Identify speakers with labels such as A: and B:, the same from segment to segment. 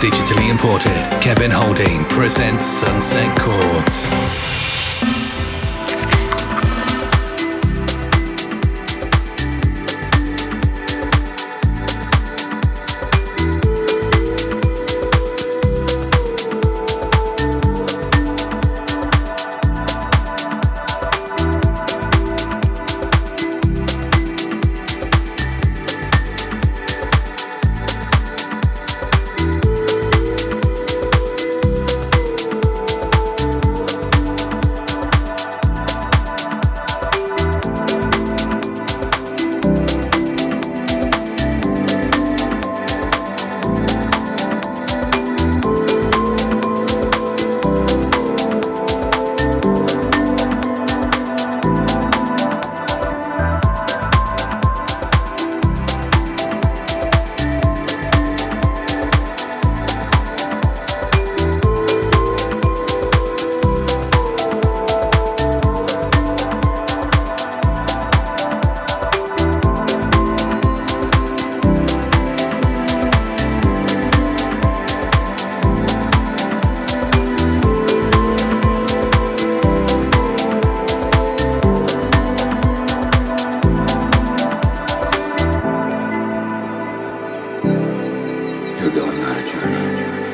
A: Digitally imported, Kevin Holdeen presents Sunset Chords.
B: rádio, rádio, rádio.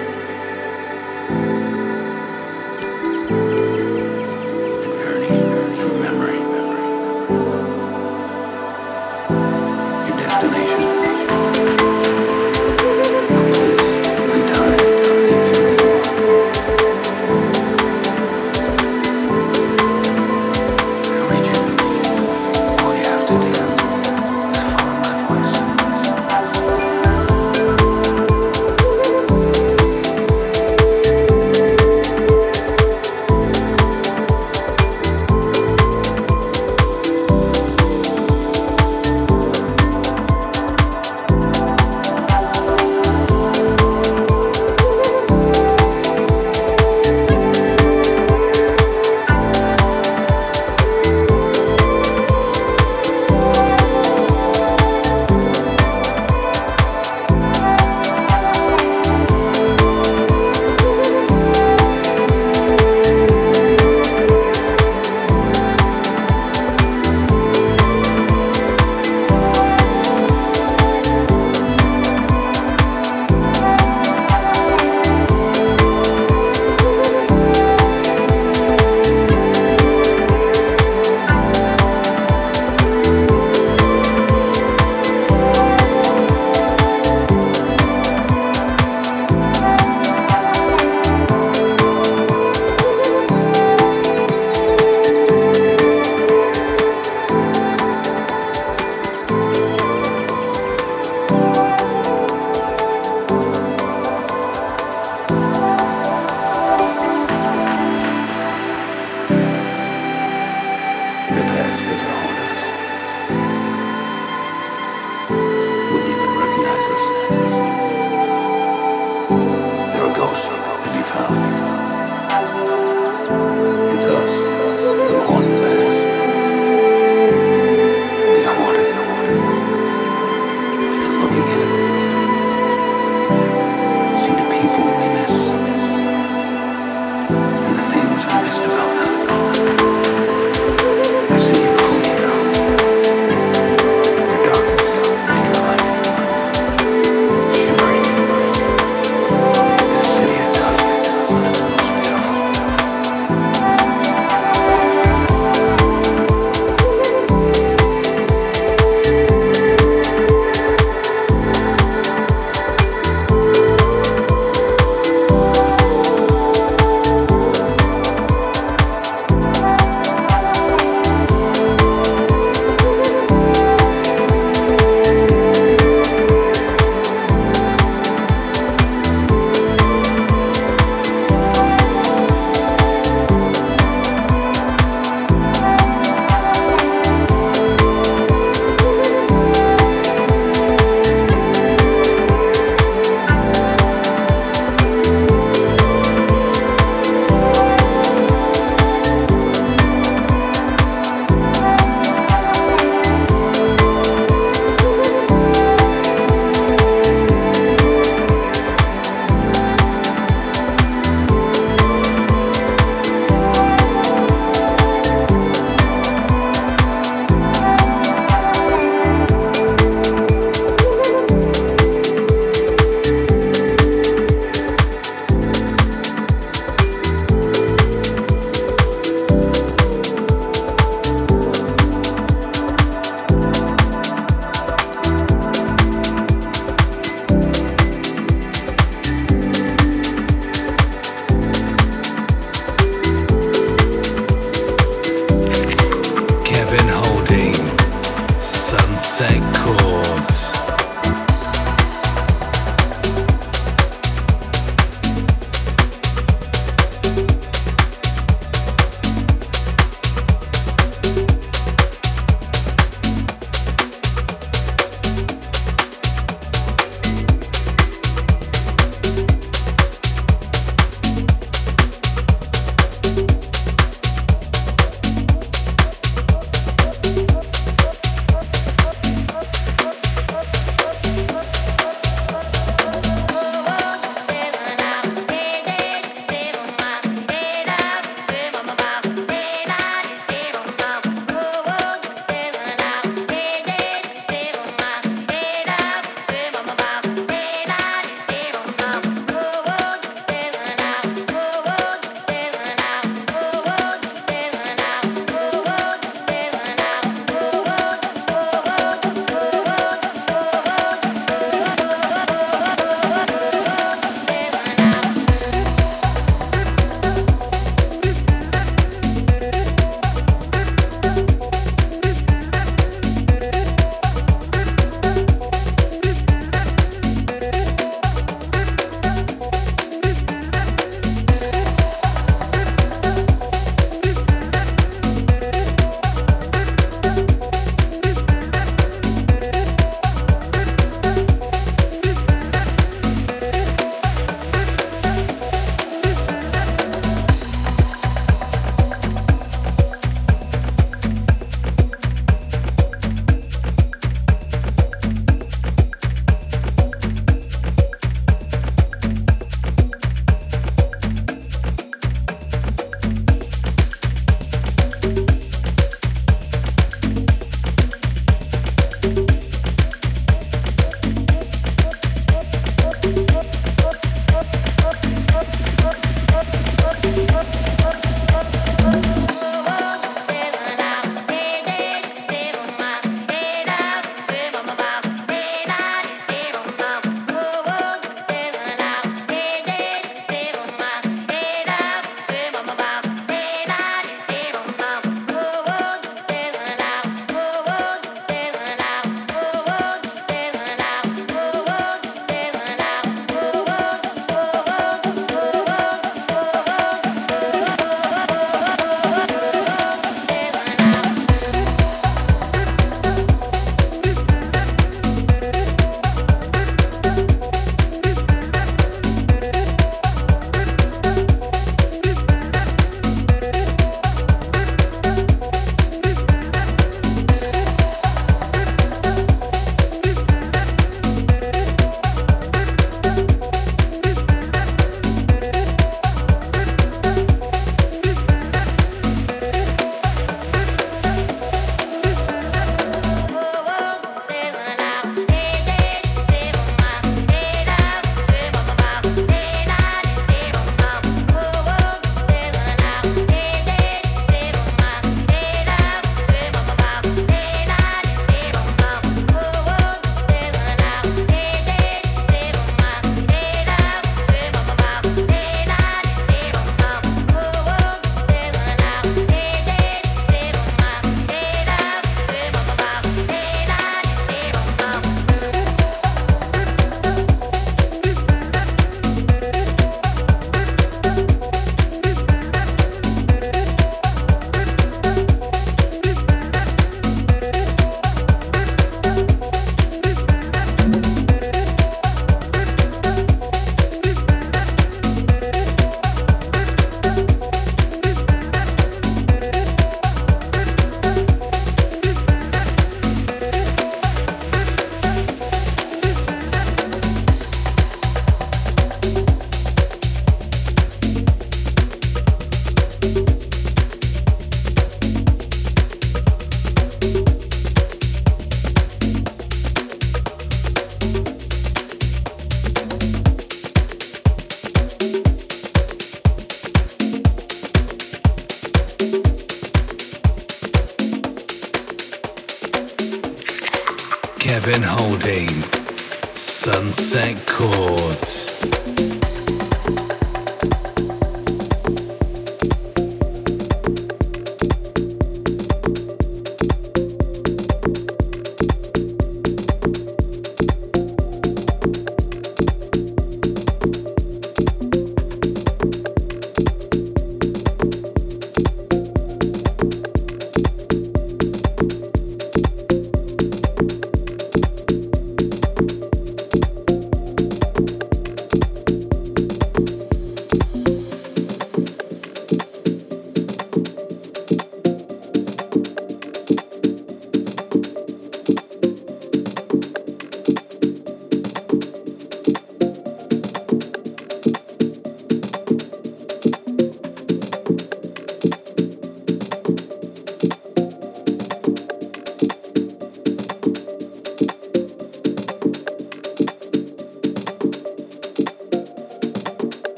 B: The past is over.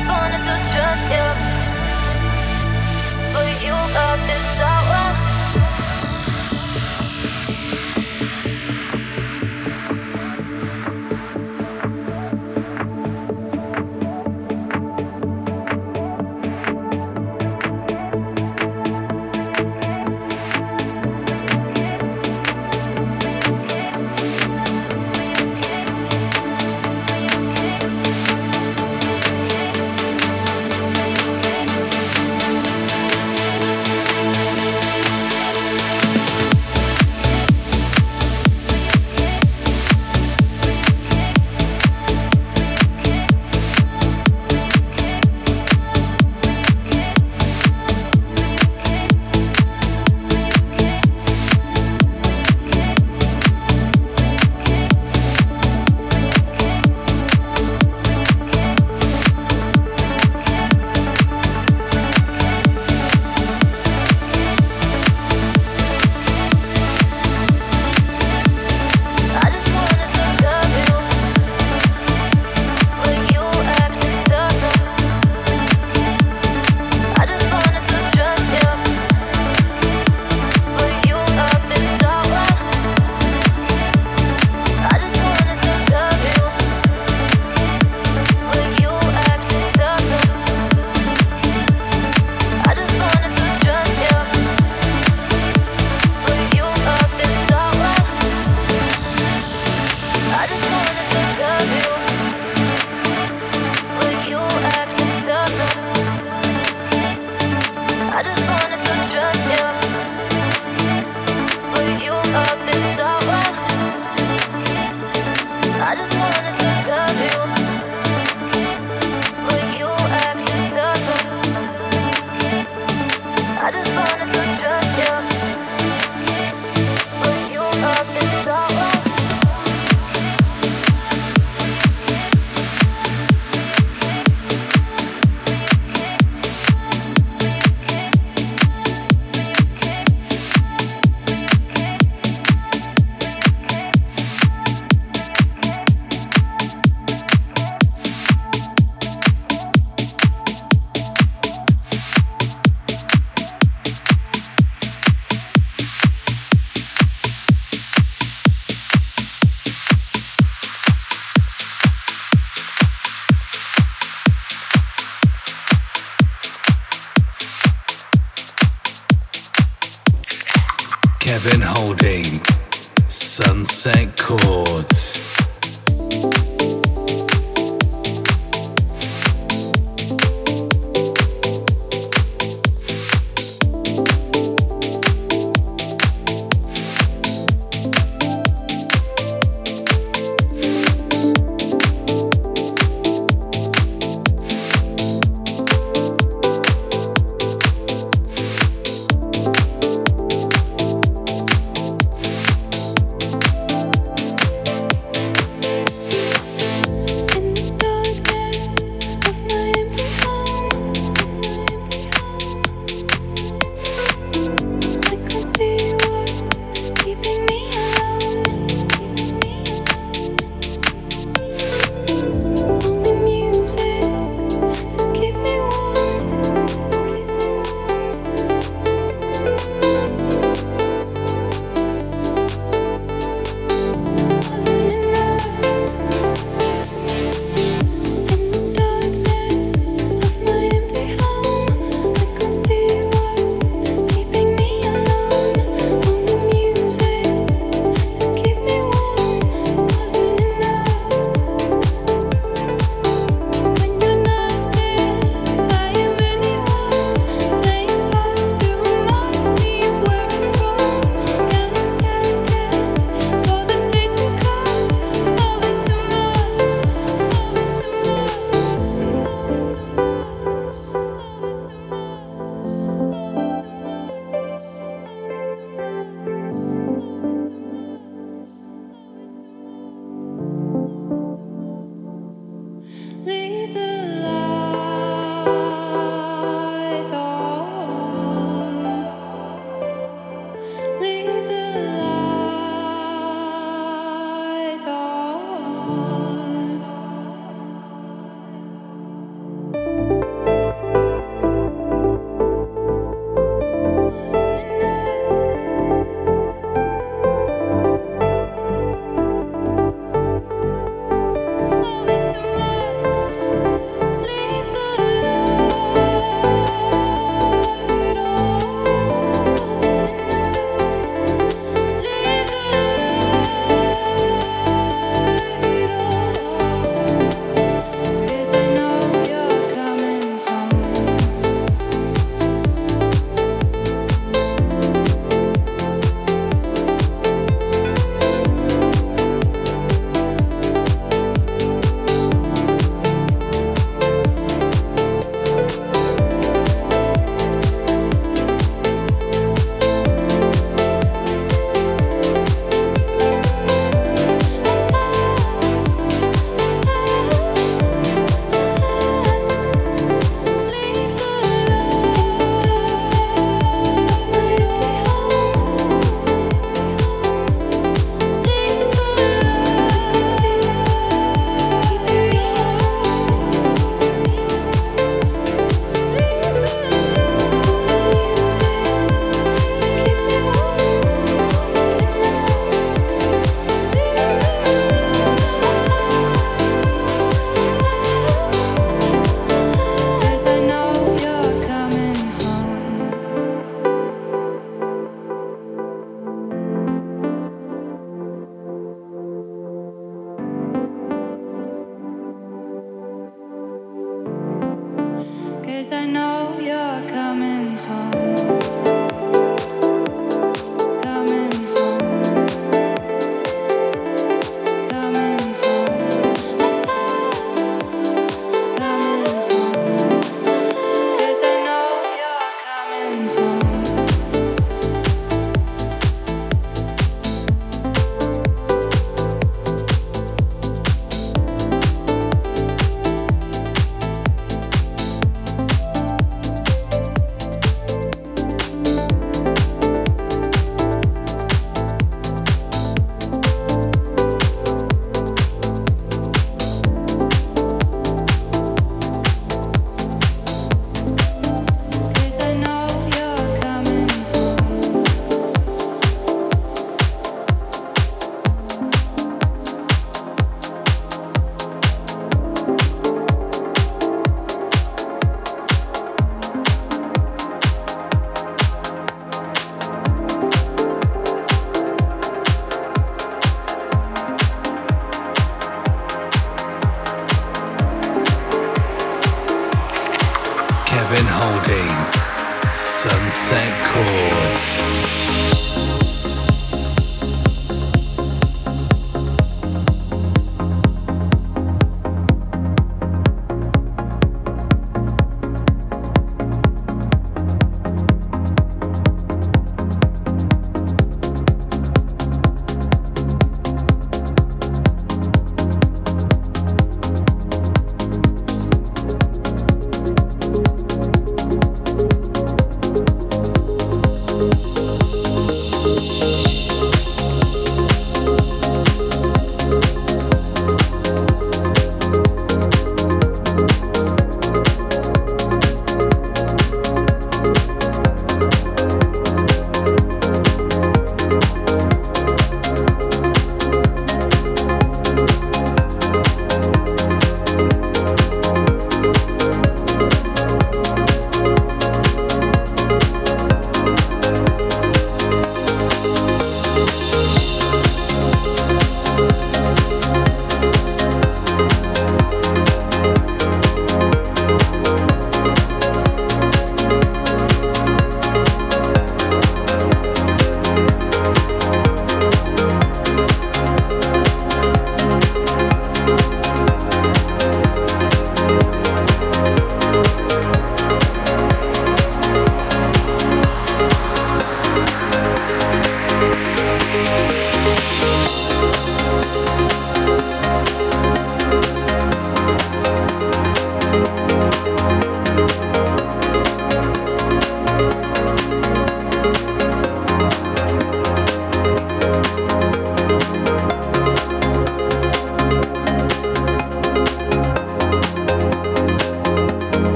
C: just wanted to trust you.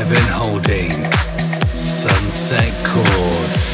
A: Kevin Holdeen, Sunset Chords.